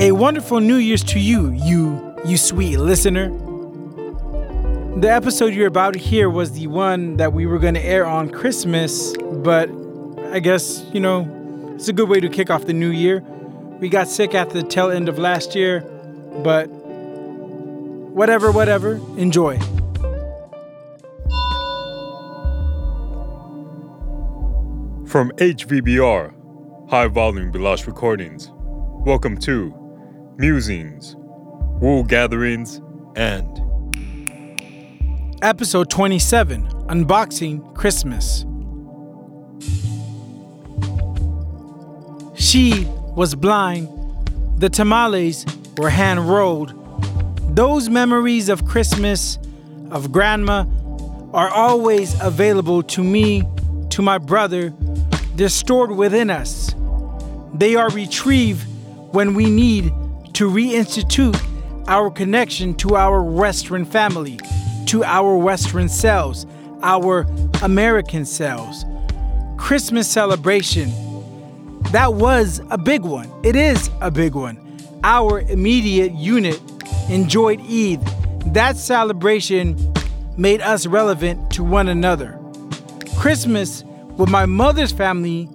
A wonderful New Year's to you, you, you sweet listener. The episode you're about to hear was the one that we were going to air on Christmas, but I guess, you know, it's a good way to kick off the new year. We got sick at the tail end of last year, but whatever, whatever, enjoy. From HVBR, High Volume Belash Recordings, welcome to Musings, Wool Gatherings, and Episode 27 Unboxing Christmas. She was blind, the tamales were hand rolled. Those memories of Christmas, of grandma, are always available to me, to my brother. They're stored within us. They are retrieved when we need to reinstitute our connection to our Western family, to our Western selves, our American selves. Christmas celebration. That was a big one. It is a big one. Our immediate unit enjoyed Eid. That celebration made us relevant to one another. Christmas with my mother's family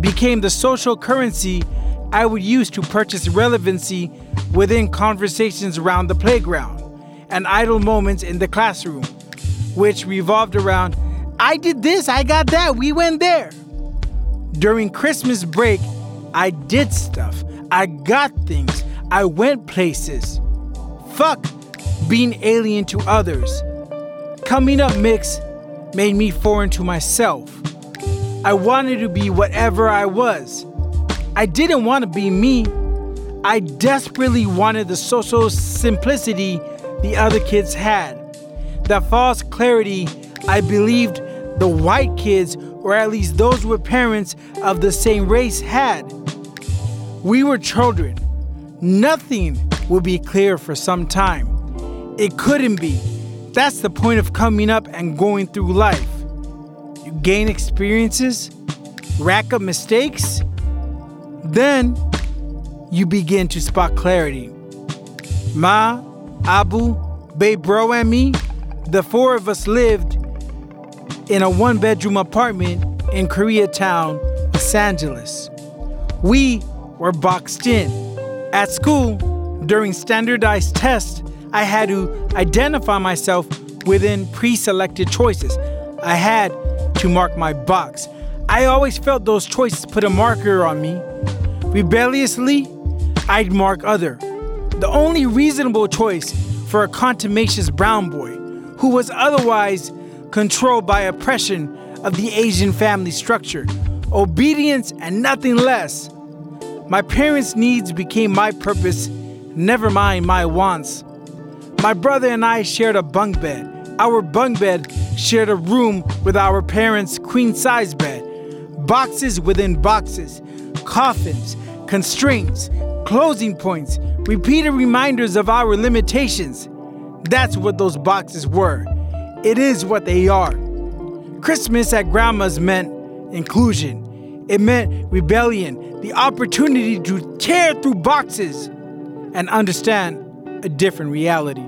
became the social currency I would use to purchase relevancy within conversations around the playground and idle moments in the classroom, which revolved around I did this, I got that, we went there. During Christmas break, I did stuff, I got things, I went places. Fuck being alien to others. Coming up mix made me foreign to myself. I wanted to be whatever I was. I didn't want to be me. I desperately wanted the social simplicity the other kids had. That false clarity I believed the white kids, or at least those with parents of the same race, had. We were children. Nothing would be clear for some time. It couldn't be. That's the point of coming up and going through life. You gain experiences, rack up mistakes, then you begin to spot clarity. Ma, Abu, Bay Bro, and me, the four of us lived in a one bedroom apartment in Koreatown, Los Angeles. We were boxed in. At school, during standardized tests, I had to identify myself within pre selected choices. I had to mark my box. I always felt those choices put a marker on me. Rebelliously, I'd mark other. The only reasonable choice for a contumacious brown boy who was otherwise controlled by oppression of the Asian family structure, obedience and nothing less. My parents' needs became my purpose, never mind my wants. My brother and I shared a bunk bed. Our bunk bed shared a room with our parents' queen size bed. Boxes within boxes, coffins, constraints, closing points, repeated reminders of our limitations. That's what those boxes were. It is what they are. Christmas at Grandma's meant inclusion. It meant rebellion, the opportunity to tear through boxes and understand a different reality.